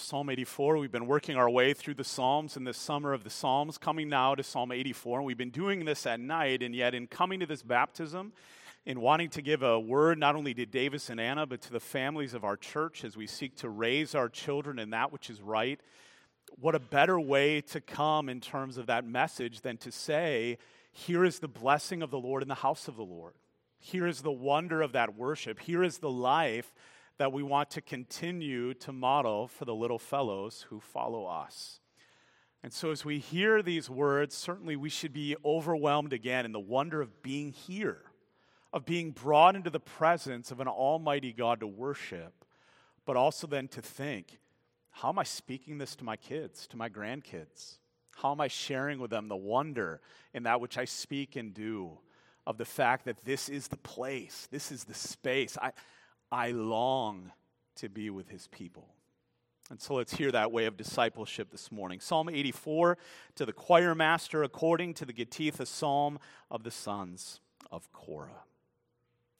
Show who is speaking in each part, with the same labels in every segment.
Speaker 1: Psalm 84. We've been working our way through the Psalms in this summer of the Psalms, coming now to Psalm 84. And we've been doing this at night, and yet in coming to this baptism, in wanting to give a word not only to Davis and Anna, but to the families of our church as we seek to raise our children in that which is right, what a better way to come in terms of that message than to say, Here is the blessing of the Lord in the house of the Lord. Here is the wonder of that worship. Here is the life that we want to continue to model for the little fellows who follow us. And so, as we hear these words, certainly we should be overwhelmed again in the wonder of being here, of being brought into the presence of an almighty God to worship, but also then to think how am I speaking this to my kids, to my grandkids? How am I sharing with them the wonder in that which I speak and do of the fact that this is the place, this is the space? I, I long to be with his people. And so let's hear that way of discipleship this morning. Psalm 84 to the choir master, according to the Gittith, a psalm of the sons of Korah.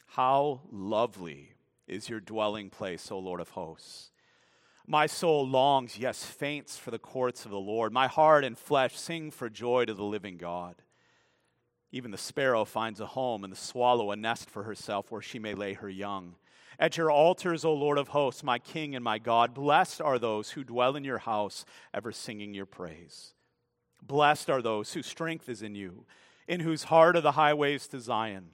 Speaker 1: How lovely is your dwelling place, O Lord of hosts. My soul longs, yes, faints for the courts of the Lord. My heart and flesh sing for joy to the living God. Even the sparrow finds a home, and the swallow a nest for herself where she may lay her young. At your altars, O Lord of hosts, my King and my God, blessed are those who dwell in your house, ever singing your praise. Blessed are those whose strength is in you, in whose heart are the highways to Zion.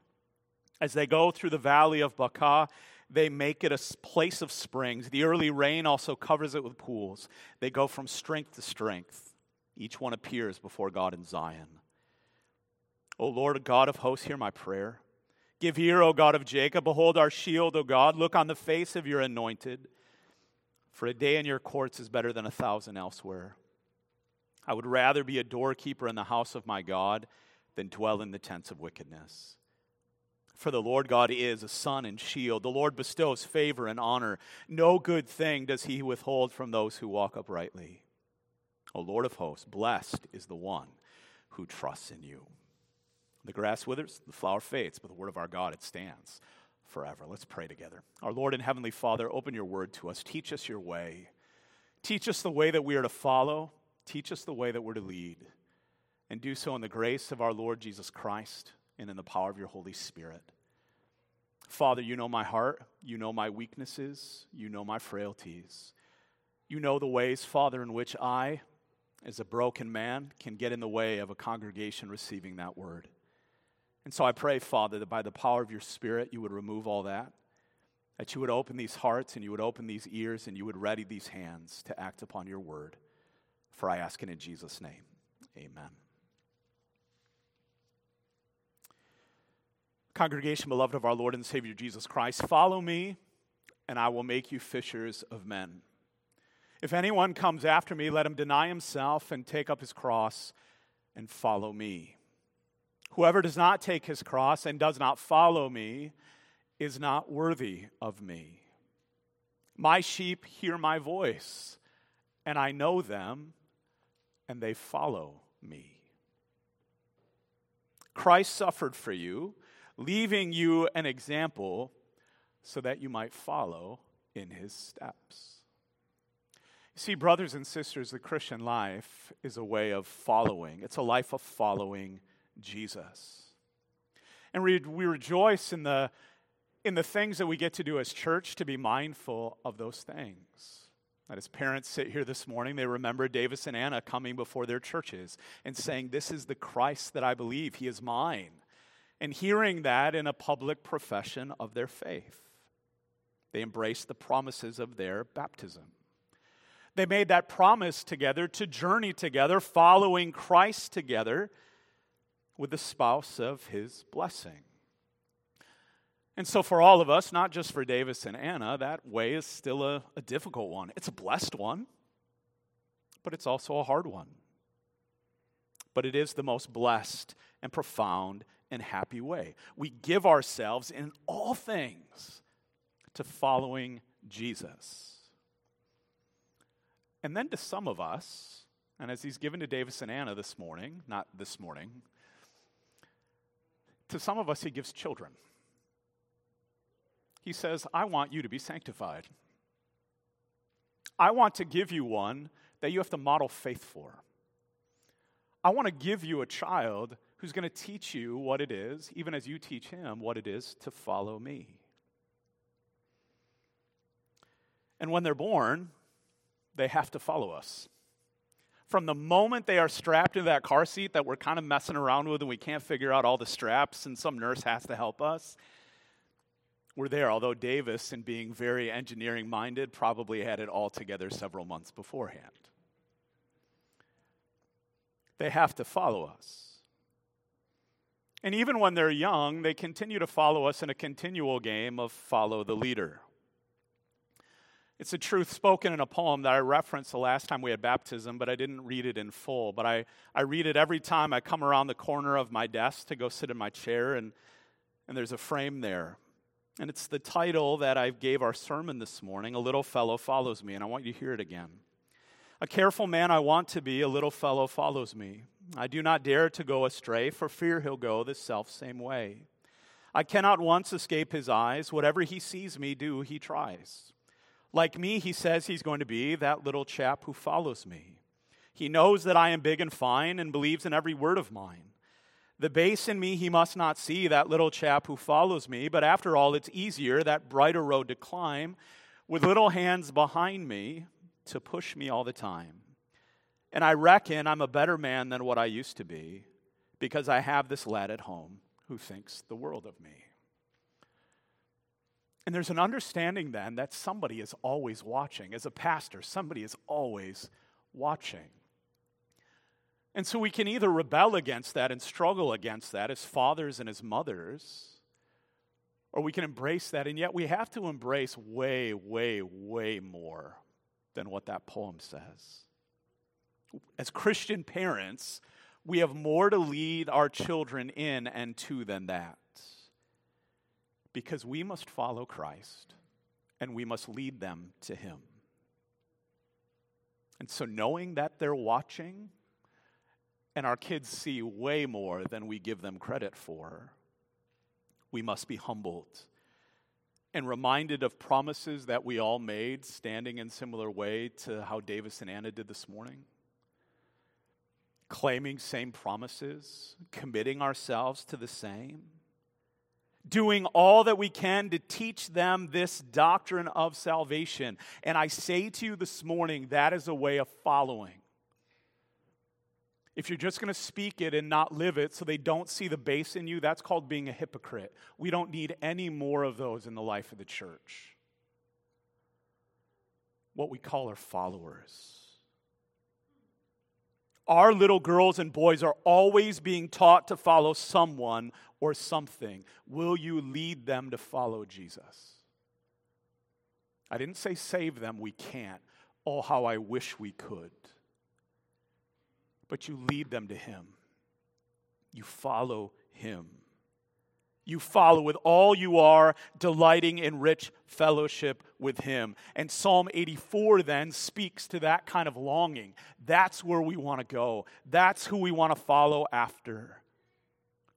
Speaker 1: As they go through the valley of Baca, they make it a place of springs. The early rain also covers it with pools. They go from strength to strength. Each one appears before God in Zion. O Lord God of hosts, hear my prayer. Give ear, O God of Jacob. Behold our shield, O God. Look on the face of your anointed. For a day in your courts is better than a thousand elsewhere. I would rather be a doorkeeper in the house of my God than dwell in the tents of wickedness. For the Lord God is a sun and shield. The Lord bestows favor and honor. No good thing does he withhold from those who walk uprightly. O Lord of hosts, blessed is the one who trusts in you. The grass withers, the flower fades, but the word of our God, it stands forever. Let's pray together. Our Lord and Heavenly Father, open your word to us. Teach us your way. Teach us the way that we are to follow. Teach us the way that we're to lead. And do so in the grace of our Lord Jesus Christ and in the power of your Holy Spirit. Father, you know my heart. You know my weaknesses. You know my frailties. You know the ways, Father, in which I, as a broken man, can get in the way of a congregation receiving that word. And so I pray, Father, that by the power of your Spirit, you would remove all that, that you would open these hearts and you would open these ears and you would ready these hands to act upon your word. For I ask it in Jesus' name. Amen. Congregation, beloved of our Lord and Savior Jesus Christ, follow me, and I will make you fishers of men. If anyone comes after me, let him deny himself and take up his cross and follow me. Whoever does not take his cross and does not follow me is not worthy of me. My sheep hear my voice, and I know them, and they follow me. Christ suffered for you leaving you an example so that you might follow in his steps. You see, brothers and sisters, the Christian life is a way of following, it's a life of following Jesus. And we, we rejoice in the, in the things that we get to do as church to be mindful of those things. That as parents sit here this morning, they remember Davis and Anna coming before their churches and saying, This is the Christ that I believe. He is mine and hearing that in a public profession of their faith. They embraced the promises of their baptism. They made that promise together to journey together, following Christ together with the spouse of his blessing. And so, for all of us, not just for Davis and Anna, that way is still a, a difficult one. It's a blessed one, but it's also a hard one. But it is the most blessed and profound and happy way. We give ourselves in all things to following Jesus. And then to some of us, and as he's given to Davis and Anna this morning, not this morning, to some of us, he gives children. He says, I want you to be sanctified. I want to give you one that you have to model faith for. I want to give you a child who's going to teach you what it is, even as you teach him what it is to follow me. And when they're born, they have to follow us. From the moment they are strapped into that car seat that we're kind of messing around with and we can't figure out all the straps and some nurse has to help us, we're there. Although Davis, in being very engineering minded, probably had it all together several months beforehand. They have to follow us. And even when they're young, they continue to follow us in a continual game of follow the leader. It's a truth spoken in a poem that I referenced the last time we had baptism, but I didn't read it in full. But I, I read it every time I come around the corner of my desk to go sit in my chair, and, and there's a frame there. And it's the title that I gave our sermon this morning A Little Fellow Follows Me, and I want you to hear it again. A careful man I want to be, a little fellow follows me. I do not dare to go astray, for fear he'll go the self same way. I cannot once escape his eyes. Whatever he sees me do, he tries. Like me, he says he's going to be that little chap who follows me. He knows that I am big and fine and believes in every word of mine. The base in me he must not see, that little chap who follows me, but after all, it's easier, that brighter road to climb, with little hands behind me to push me all the time. And I reckon I'm a better man than what I used to be because I have this lad at home who thinks the world of me. And there's an understanding then that somebody is always watching. As a pastor, somebody is always watching. And so we can either rebel against that and struggle against that as fathers and as mothers, or we can embrace that. And yet we have to embrace way, way, way more than what that poem says. As Christian parents, we have more to lead our children in and to than that because we must follow Christ and we must lead them to Him. And so, knowing that they're watching and our kids see way more than we give them credit for, we must be humbled and reminded of promises that we all made, standing in similar way to how Davis and Anna did this morning. Claiming same promises, committing ourselves to the same doing all that we can to teach them this doctrine of salvation. And I say to you this morning, that is a way of following. If you're just going to speak it and not live it so they don't see the base in you, that's called being a hypocrite. We don't need any more of those in the life of the church. What we call our followers. Our little girls and boys are always being taught to follow someone or something. Will you lead them to follow Jesus? I didn't say save them, we can't. Oh, how I wish we could. But you lead them to Him, you follow Him. You follow with all you are, delighting in rich fellowship with Him. And Psalm 84 then speaks to that kind of longing. That's where we want to go, that's who we want to follow after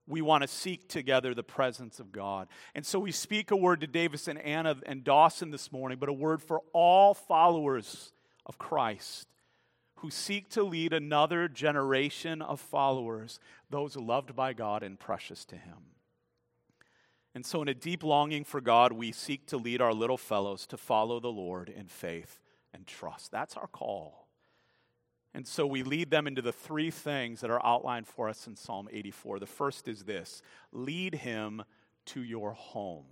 Speaker 1: we want to seek together the presence of God. And so we speak a word to Davis and Anna and Dawson this morning, but a word for all followers of Christ who seek to lead another generation of followers, those loved by God and precious to Him. And so, in a deep longing for God, we seek to lead our little fellows to follow the Lord in faith and trust. That's our call. And so we lead them into the three things that are outlined for us in Psalm 84. The first is this lead him to your home.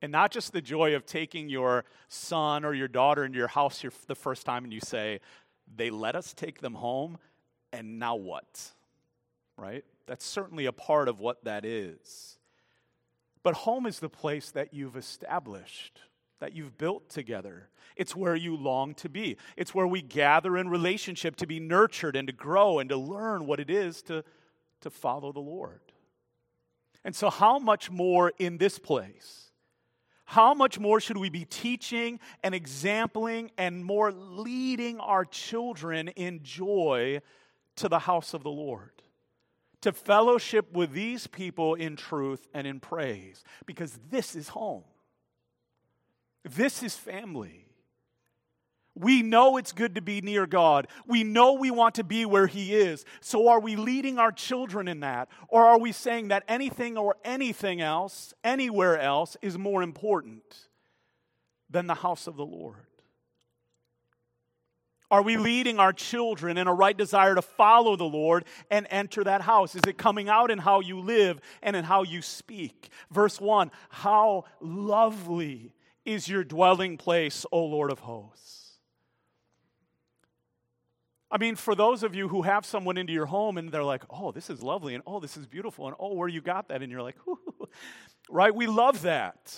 Speaker 1: And not just the joy of taking your son or your daughter into your house the first time and you say, they let us take them home, and now what? Right? That's certainly a part of what that is. But home is the place that you've established that you've built together. It's where you long to be. It's where we gather in relationship to be nurtured and to grow and to learn what it is to, to follow the Lord. And so, how much more in this place? How much more should we be teaching and exempling and more leading our children in joy to the house of the Lord? To fellowship with these people in truth and in praise, because this is home. This is family. We know it's good to be near God. We know we want to be where He is. So, are we leading our children in that? Or are we saying that anything or anything else, anywhere else, is more important than the house of the Lord? Are we leading our children in a right desire to follow the Lord and enter that house? Is it coming out in how you live and in how you speak? Verse 1 How lovely is your dwelling place, O Lord of hosts. I mean, for those of you who have someone into your home and they're like, oh, this is lovely, and oh, this is beautiful, and oh, where you got that? And you're like, right? We love that.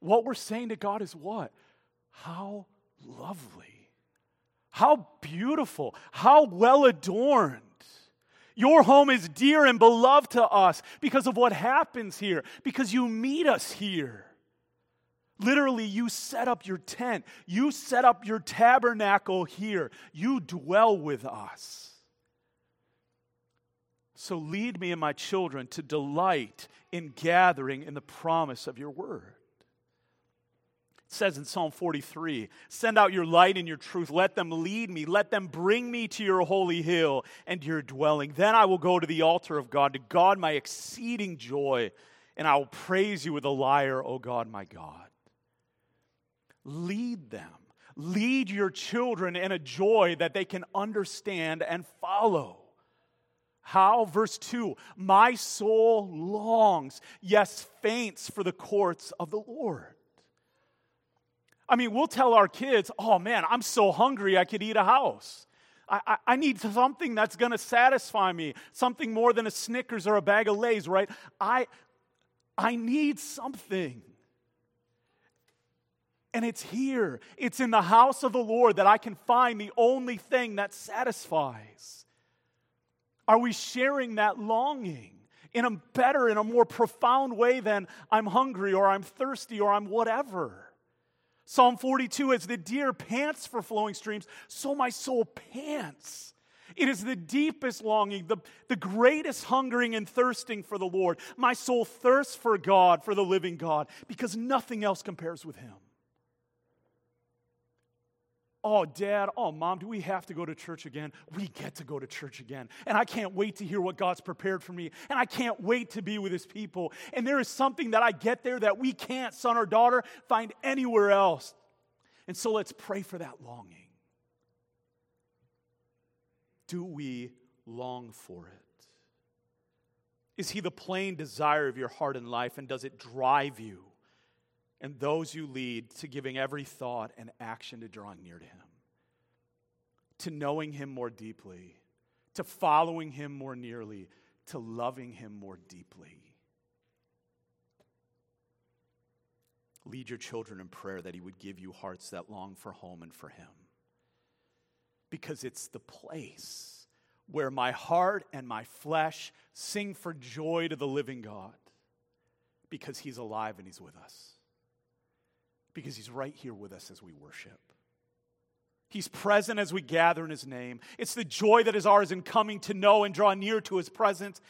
Speaker 1: What we're saying to God is what? How lovely, how beautiful, how well adorned. Your home is dear and beloved to us because of what happens here, because you meet us here. Literally, you set up your tent, you set up your tabernacle here, you dwell with us. So lead me and my children to delight in gathering in the promise of your word. Says in Psalm 43 Send out your light and your truth. Let them lead me. Let them bring me to your holy hill and your dwelling. Then I will go to the altar of God, to God my exceeding joy, and I will praise you with a lyre, O God, my God. Lead them. Lead your children in a joy that they can understand and follow. How? Verse 2 My soul longs, yes, faints for the courts of the Lord. I mean, we'll tell our kids, oh man, I'm so hungry I could eat a house. I, I, I need something that's going to satisfy me, something more than a Snickers or a bag of Lay's, right? I, I need something. And it's here, it's in the house of the Lord that I can find the only thing that satisfies. Are we sharing that longing in a better, in a more profound way than I'm hungry or I'm thirsty or I'm whatever? Psalm 42 As the deer pants for flowing streams, so my soul pants. It is the deepest longing, the, the greatest hungering and thirsting for the Lord. My soul thirsts for God, for the living God, because nothing else compares with Him. Oh, dad, oh, mom, do we have to go to church again? We get to go to church again. And I can't wait to hear what God's prepared for me. And I can't wait to be with his people. And there is something that I get there that we can't, son or daughter, find anywhere else. And so let's pray for that longing. Do we long for it? Is he the plain desire of your heart and life? And does it drive you? And those you lead to giving every thought and action to drawing near to Him, to knowing Him more deeply, to following Him more nearly, to loving Him more deeply. Lead your children in prayer that He would give you hearts that long for home and for Him. Because it's the place where my heart and my flesh sing for joy to the living God because He's alive and He's with us because He's right here with us as we worship. He's present as we gather in His name. It's the joy that is ours in coming to know and draw near to His presence,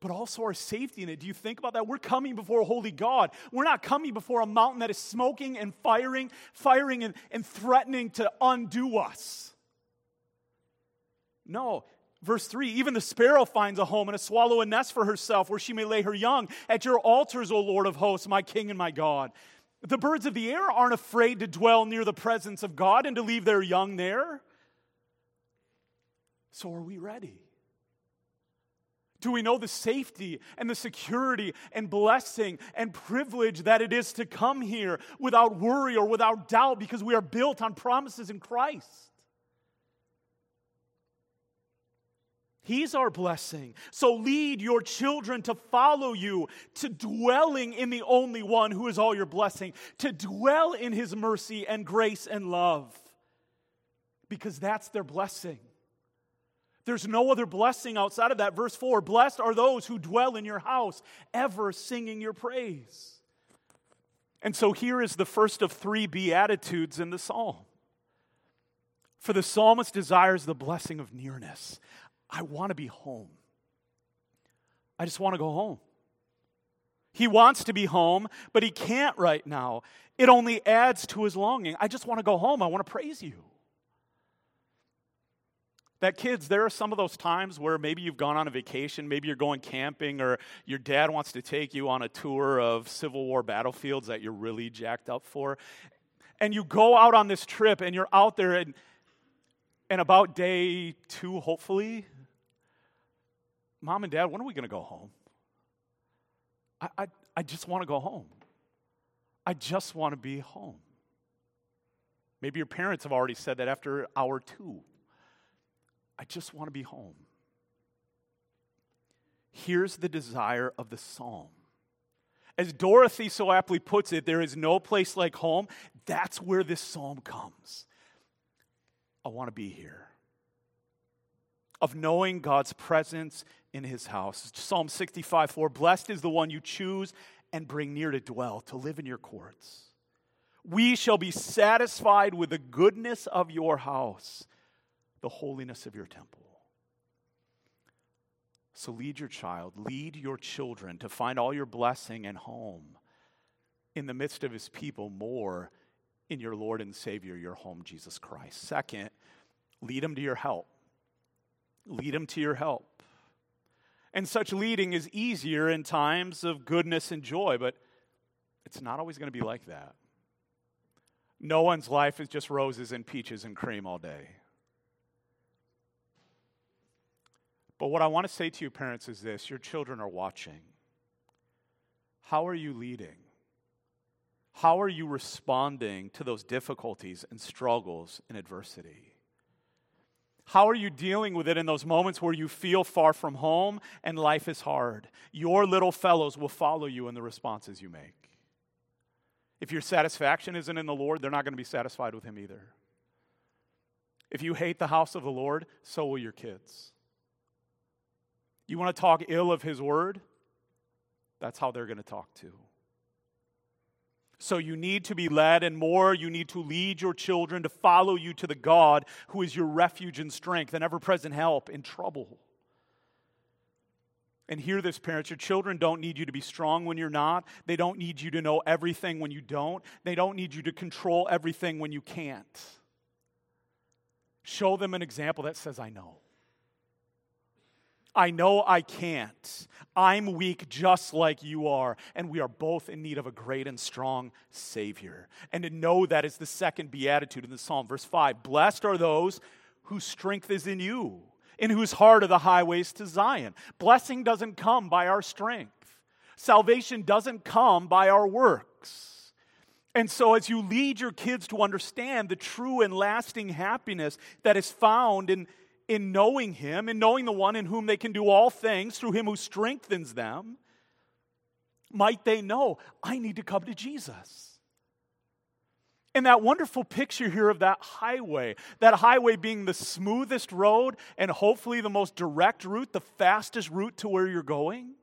Speaker 1: but also our safety in it. Do you think about that? We're coming before a holy God. We're not coming before a mountain that is smoking and firing, firing and, and threatening to undo us. No, Verse 3 Even the sparrow finds a home and a swallow a nest for herself where she may lay her young. At your altars, O Lord of hosts, my King and my God. The birds of the air aren't afraid to dwell near the presence of God and to leave their young there. So, are we ready? Do we know the safety and the security and blessing and privilege that it is to come here without worry or without doubt because we are built on promises in Christ? He's our blessing. So lead your children to follow you, to dwelling in the only one who is all your blessing, to dwell in his mercy and grace and love, because that's their blessing. There's no other blessing outside of that. Verse 4 Blessed are those who dwell in your house, ever singing your praise. And so here is the first of three Beatitudes in the psalm. For the psalmist desires the blessing of nearness. I want to be home. I just want to go home. He wants to be home, but he can't right now. It only adds to his longing. I just want to go home. I want to praise you. That kids, there are some of those times where maybe you've gone on a vacation, maybe you're going camping, or your dad wants to take you on a tour of Civil War battlefields that you're really jacked up for. And you go out on this trip and you're out there, and, and about day two, hopefully, mom and dad, when are we going to go home? I, I, I just want to go home. I just want to be home. Maybe your parents have already said that after hour two. I just want to be home. Here's the desire of the psalm. As Dorothy so aptly puts it, there is no place like home. That's where this psalm comes. I want to be here. Of knowing God's presence in his house. Psalm 65 4 Blessed is the one you choose and bring near to dwell, to live in your courts. We shall be satisfied with the goodness of your house the holiness of your temple. So lead your child, lead your children to find all your blessing and home in the midst of his people more in your Lord and Savior, your home, Jesus Christ. Second, lead them to your help. Lead them to your help. And such leading is easier in times of goodness and joy, but it's not always going to be like that. No one's life is just roses and peaches and cream all day. But what I want to say to you, parents, is this your children are watching. How are you leading? How are you responding to those difficulties and struggles and adversity? How are you dealing with it in those moments where you feel far from home and life is hard? Your little fellows will follow you in the responses you make. If your satisfaction isn't in the Lord, they're not going to be satisfied with Him either. If you hate the house of the Lord, so will your kids. You want to talk ill of his word? That's how they're going to talk too. So you need to be led, and more, you need to lead your children to follow you to the God who is your refuge and strength and ever present help in trouble. And hear this, parents. Your children don't need you to be strong when you're not. They don't need you to know everything when you don't. They don't need you to control everything when you can't. Show them an example that says, I know. I know I can't. I'm weak just like you are, and we are both in need of a great and strong Savior. And to know that is the second beatitude in the psalm. Verse 5 Blessed are those whose strength is in you, in whose heart are the highways to Zion. Blessing doesn't come by our strength, salvation doesn't come by our works. And so, as you lead your kids to understand the true and lasting happiness that is found in in knowing Him, in knowing the one in whom they can do all things through Him who strengthens them, might they know, I need to come to Jesus. And that wonderful picture here of that highway, that highway being the smoothest road and hopefully the most direct route, the fastest route to where you're going.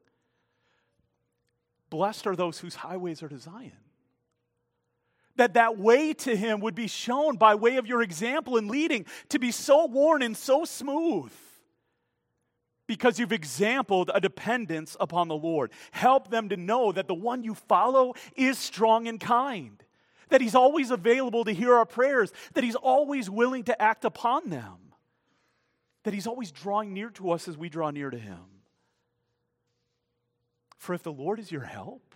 Speaker 1: Blessed are those whose highways are to Zion that that way to him would be shown by way of your example and leading to be so worn and so smooth because you've exampled a dependence upon the Lord. Help them to know that the one you follow is strong and kind, that he's always available to hear our prayers, that he's always willing to act upon them, that he's always drawing near to us as we draw near to him. For if the Lord is your help,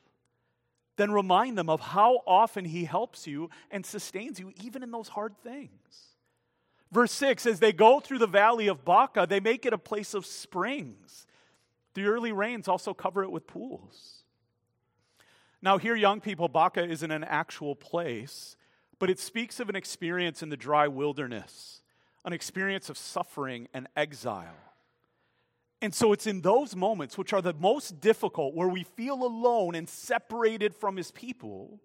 Speaker 1: then remind them of how often He helps you and sustains you, even in those hard things. Verse 6 as they go through the valley of Baca, they make it a place of springs. The early rains also cover it with pools. Now, here, young people, Baca isn't an actual place, but it speaks of an experience in the dry wilderness, an experience of suffering and exile. And so it's in those moments, which are the most difficult, where we feel alone and separated from his people,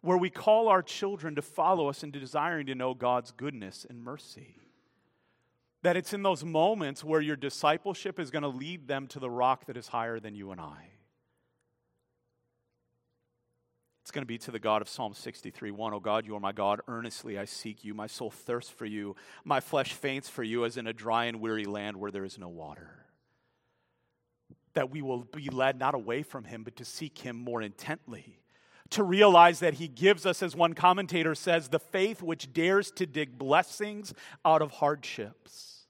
Speaker 1: where we call our children to follow us and desiring to know God's goodness and mercy. That it's in those moments where your discipleship is going to lead them to the rock that is higher than you and I. It's going to be to the God of Psalm 63 1. Oh God, you are my God. Earnestly I seek you. My soul thirsts for you. My flesh faints for you as in a dry and weary land where there is no water. that we will be led not away from Him, but to seek Him more intently. To realize that He gives us, as one commentator says, the faith which dares to dig blessings out of hardships.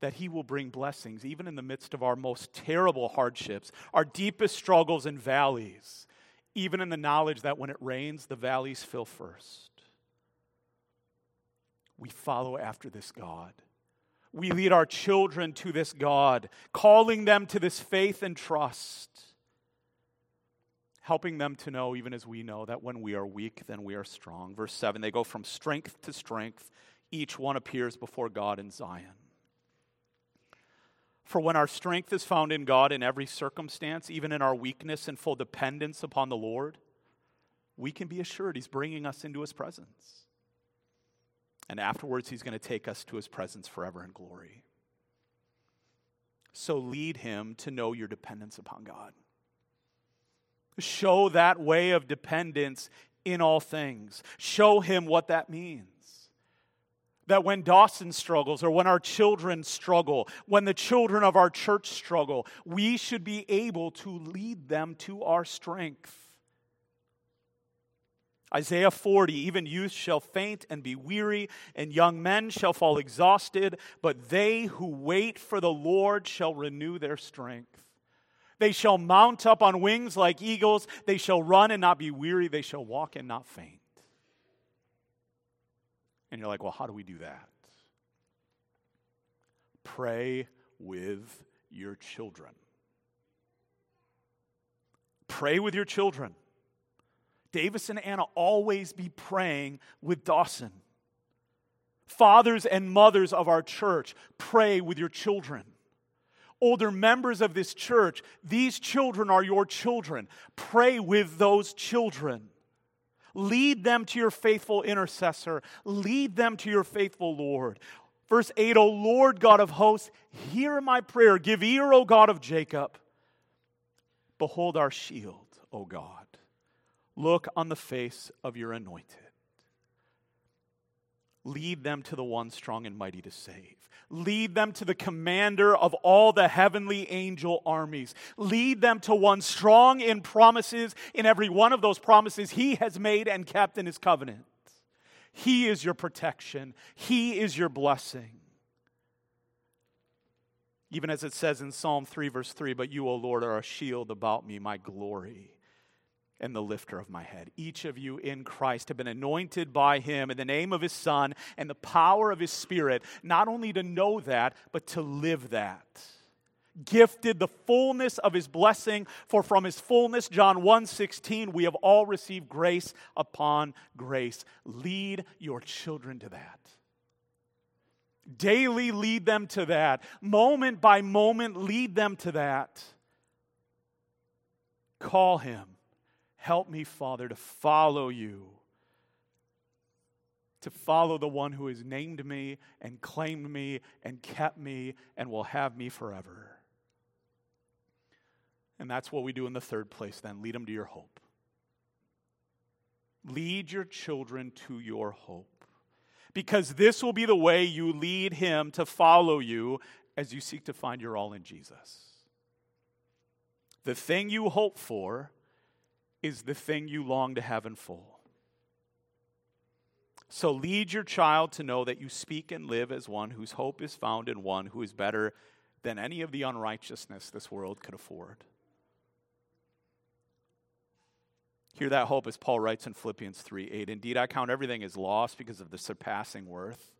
Speaker 1: That He will bring blessings even in the midst of our most terrible hardships, our deepest struggles and valleys, even in the knowledge that when it rains, the valleys fill first. We follow after this God we lead our children to this God, calling them to this faith and trust, helping them to know, even as we know, that when we are weak, then we are strong. Verse 7 they go from strength to strength, each one appears before God in Zion. For when our strength is found in God in every circumstance, even in our weakness and full dependence upon the Lord, we can be assured He's bringing us into His presence. And afterwards, he's going to take us to his presence forever in glory. So lead him to know your dependence upon God. Show that way of dependence in all things. Show him what that means. That when Dawson struggles, or when our children struggle, when the children of our church struggle, we should be able to lead them to our strength. Isaiah 40, even youth shall faint and be weary, and young men shall fall exhausted, but they who wait for the Lord shall renew their strength. They shall mount up on wings like eagles. They shall run and not be weary. They shall walk and not faint. And you're like, well, how do we do that? Pray with your children. Pray with your children. Davis and Anna always be praying with Dawson. Fathers and mothers of our church, pray with your children. Older members of this church, these children are your children. Pray with those children. Lead them to your faithful intercessor. Lead them to your faithful Lord. Verse 8, O Lord God of hosts, hear my prayer. Give ear, O God of Jacob. Behold our shield, O God. Look on the face of your anointed. Lead them to the one strong and mighty to save. Lead them to the commander of all the heavenly angel armies. Lead them to one strong in promises. In every one of those promises, he has made and kept in his covenant. He is your protection, he is your blessing. Even as it says in Psalm 3, verse 3 But you, O Lord, are a shield about me, my glory and the lifter of my head. Each of you in Christ have been anointed by him in the name of his Son and the power of his Spirit, not only to know that, but to live that. Gifted the fullness of his blessing, for from his fullness, John 1 16, we have all received grace upon grace. Lead your children to that. Daily lead them to that. Moment by moment, lead them to that. Call him Help me, Father, to follow you, to follow the one who has named me and claimed me and kept me and will have me forever. And that's what we do in the third place, then lead them to your hope. Lead your children to your hope. Because this will be the way you lead him to follow you as you seek to find your all in Jesus. The thing you hope for is the thing you long to have in full. So lead your child to know that you speak and live as one whose hope is found in one who is better than any of the unrighteousness this world could afford. Hear that hope as Paul writes in Philippians 3 8. Indeed, I count everything as loss because of the surpassing worth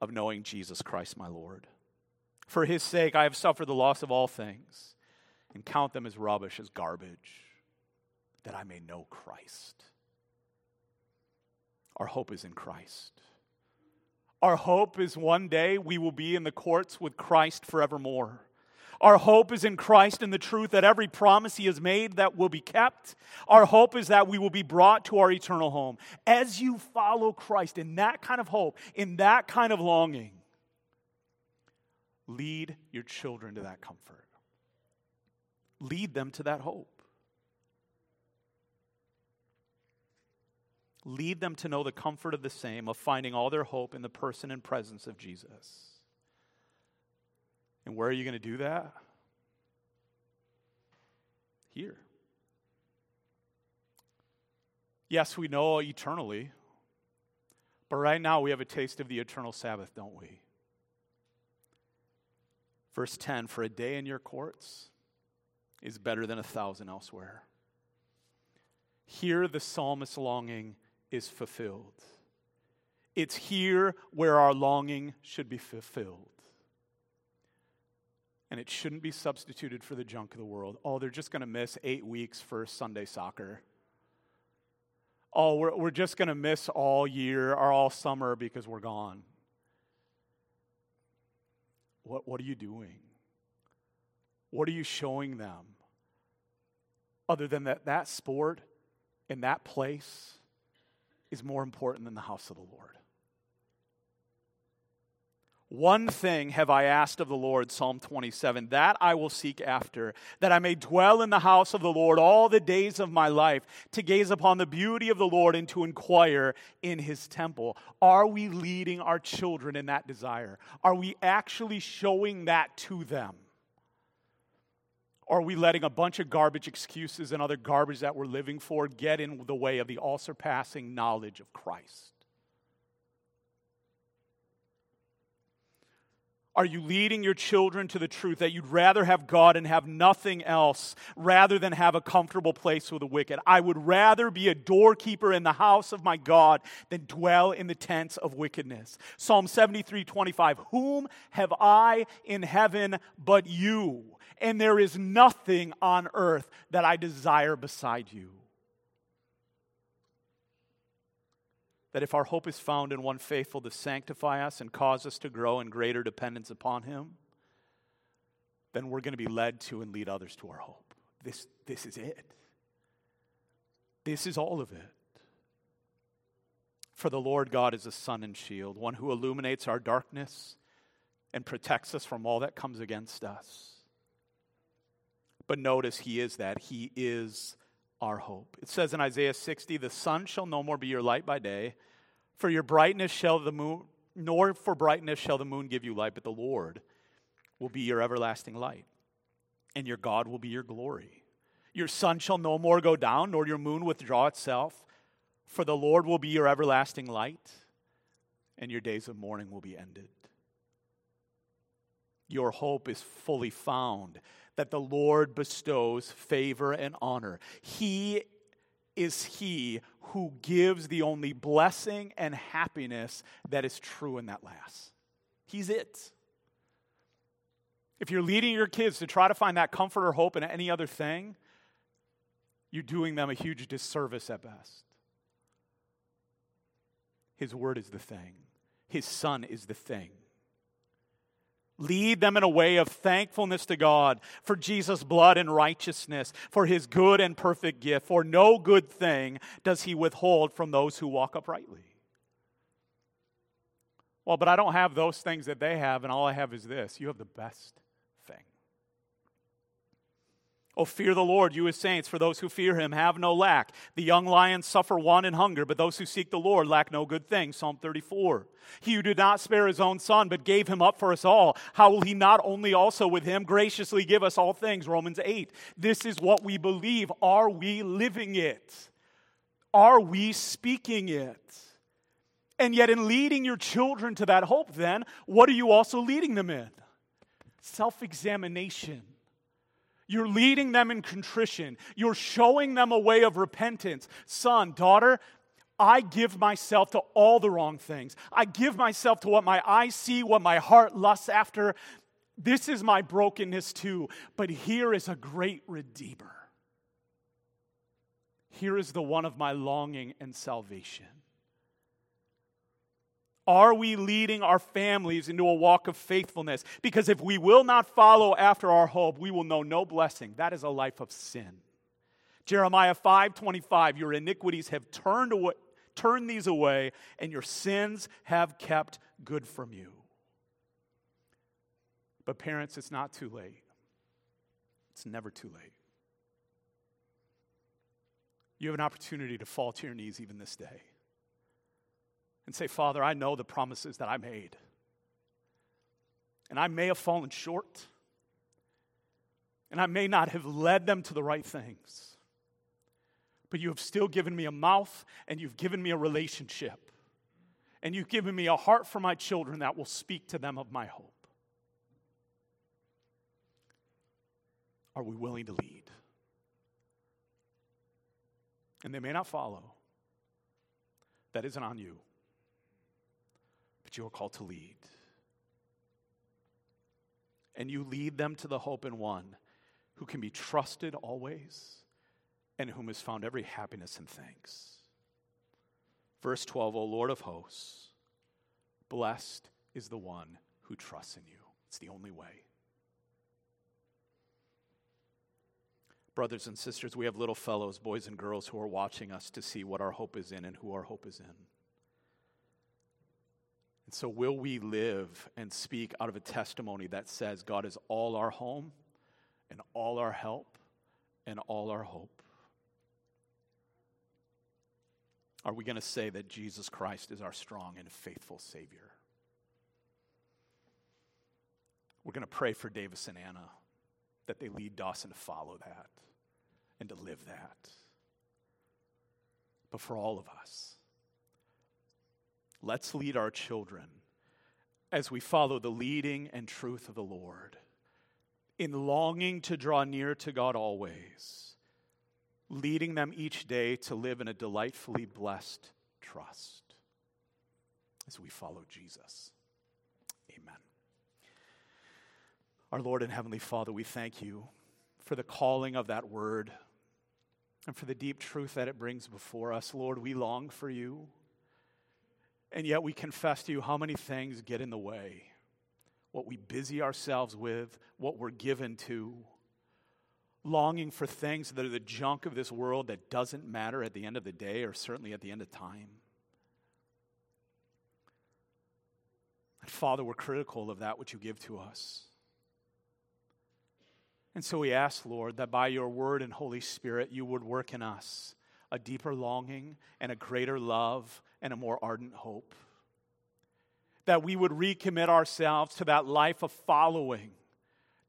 Speaker 1: of knowing Jesus Christ my Lord. For his sake, I have suffered the loss of all things and count them as rubbish, as garbage that I may know Christ. Our hope is in Christ. Our hope is one day we will be in the courts with Christ forevermore. Our hope is in Christ and the truth that every promise He has made that will be kept. Our hope is that we will be brought to our eternal home. As you follow Christ in that kind of hope, in that kind of longing, lead your children to that comfort. Lead them to that hope. Lead them to know the comfort of the same, of finding all their hope in the person and presence of Jesus. And where are you going to do that? here. Yes, we know eternally, but right now we have a taste of the eternal Sabbath, don't we? Verse 10 For a day in your courts is better than a thousand elsewhere. Here, the psalmist's longing is fulfilled. It's here where our longing should be fulfilled. And it shouldn't be substituted for the junk of the world. Oh, they're just going to miss eight weeks for Sunday soccer oh, we're, we're just going to miss all year or all summer because we're gone. What, what are you doing? What are you showing them? Other than that, that sport in that place is more important than the house of the Lord. One thing have I asked of the Lord, Psalm 27, that I will seek after, that I may dwell in the house of the Lord all the days of my life, to gaze upon the beauty of the Lord and to inquire in his temple. Are we leading our children in that desire? Are we actually showing that to them? Are we letting a bunch of garbage excuses and other garbage that we're living for get in the way of the all surpassing knowledge of Christ? Are you leading your children to the truth that you'd rather have God and have nothing else rather than have a comfortable place with the wicked? I would rather be a doorkeeper in the house of my God than dwell in the tents of wickedness. Psalm 73 25. Whom have I in heaven but you? And there is nothing on earth that I desire beside you. that if our hope is found in one faithful to sanctify us and cause us to grow in greater dependence upon Him, then we're going to be led to and lead others to our hope. This, this is it. This is all of it. For the Lord God is a sun and shield, one who illuminates our darkness and protects us from all that comes against us. But notice, He is that. He is our hope. It says in Isaiah 60, The sun shall no more be your light by day, for your brightness shall the moon, nor for brightness shall the moon give you light, but the Lord will be your everlasting light, and your God will be your glory. Your sun shall no more go down, nor your moon withdraw itself, for the Lord will be your everlasting light, and your days of mourning will be ended. Your hope is fully found that the Lord bestows favor and honor. He is He who gives the only blessing and happiness that is true in that lasts. He's it. If you're leading your kids to try to find that comfort or hope in any other thing, you're doing them a huge disservice at best. His word is the thing, His Son is the thing. Lead them in a way of thankfulness to God for Jesus' blood and righteousness, for his good and perfect gift. For no good thing does he withhold from those who walk uprightly. Well, but I don't have those things that they have, and all I have is this. You have the best Oh, fear the Lord, you his saints, for those who fear him have no lack. The young lions suffer want and hunger, but those who seek the Lord lack no good thing. Psalm 34. He who did not spare his own son, but gave him up for us all, how will he not only also with him graciously give us all things? Romans 8. This is what we believe. Are we living it? Are we speaking it? And yet, in leading your children to that hope, then, what are you also leading them in? Self examination you're leading them in contrition. You're showing them a way of repentance. Son, daughter, I give myself to all the wrong things. I give myself to what my eyes see, what my heart lusts after. This is my brokenness too. But here is a great Redeemer. Here is the one of my longing and salvation. Are we leading our families into a walk of faithfulness? Because if we will not follow after our hope, we will know no blessing. That is a life of sin. Jeremiah 5:25 Your iniquities have turned away turned these away and your sins have kept good from you. But parents, it's not too late. It's never too late. You have an opportunity to fall to your knees even this day and say, Father, I know the promises that I made. And I may have fallen short. And I may not have led them to the right things. But you have still given me a mouth and you've given me a relationship. And you've given me a heart for my children that will speak to them of my hope. Are we willing to lead? And they may not follow. That isn't on you. But you are called to lead. And you lead them to the hope in one who can be trusted always and whom has found every happiness and thanks. Verse 12, O Lord of hosts, blessed is the one who trusts in you. It's the only way. Brothers and sisters, we have little fellows, boys and girls, who are watching us to see what our hope is in and who our hope is in. And so, will we live and speak out of a testimony that says God is all our home and all our help and all our hope? Are we going to say that Jesus Christ is our strong and faithful Savior? We're going to pray for Davis and Anna that they lead Dawson to follow that and to live that. But for all of us, let's lead our children as we follow the leading and truth of the Lord in longing to draw near to God always, leading them each day to live in a delightfully blessed trust as we follow Jesus. Amen. Our Lord and Heavenly Father, we thank you for the calling of that word and for the deep truth that it brings before us. Lord, we long for you. And yet we confess to you how many things get in the way. What we busy ourselves with, what we're given to, longing for things that are the junk of this world that doesn't matter at the end of the day or certainly at the end of time. And Father, we're critical of that which you give to us. And so we ask, Lord, that by your word and Holy Spirit, you would work in us a deeper longing and a greater love and a more ardent hope. That we would recommit ourselves to that life of following,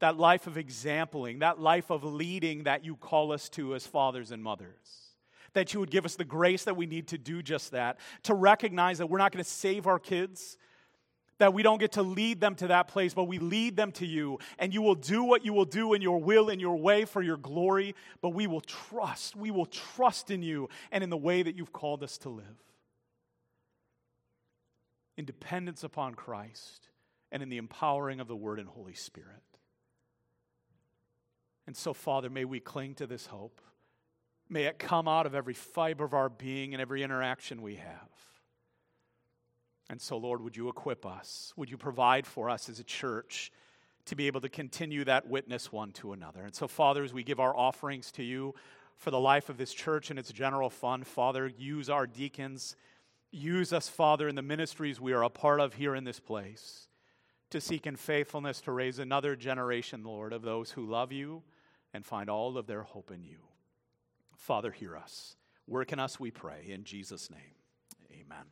Speaker 1: that life of exampling, that life of leading that you call us to as fathers and mothers. That you would give us the grace that we need to do just that, to recognize that we're not going to save our kids, that we don't get to lead them to that place, but we lead them to you. And you will do what you will do in your will, in your way for your glory. But we will trust. We will trust in you and in the way that you've called us to live. In dependence upon Christ and in the empowering of the Word and Holy Spirit. And so, Father, may we cling to this hope. May it come out of every fiber of our being and every interaction we have. And so, Lord, would you equip us? Would you provide for us as a church to be able to continue that witness one to another? And so, Father, as we give our offerings to you for the life of this church and its general fund, Father, use our deacons. Use us, Father, in the ministries we are a part of here in this place to seek in faithfulness to raise another generation, Lord, of those who love you and find all of their hope in you. Father, hear us. Work in us, we pray. In Jesus' name, amen.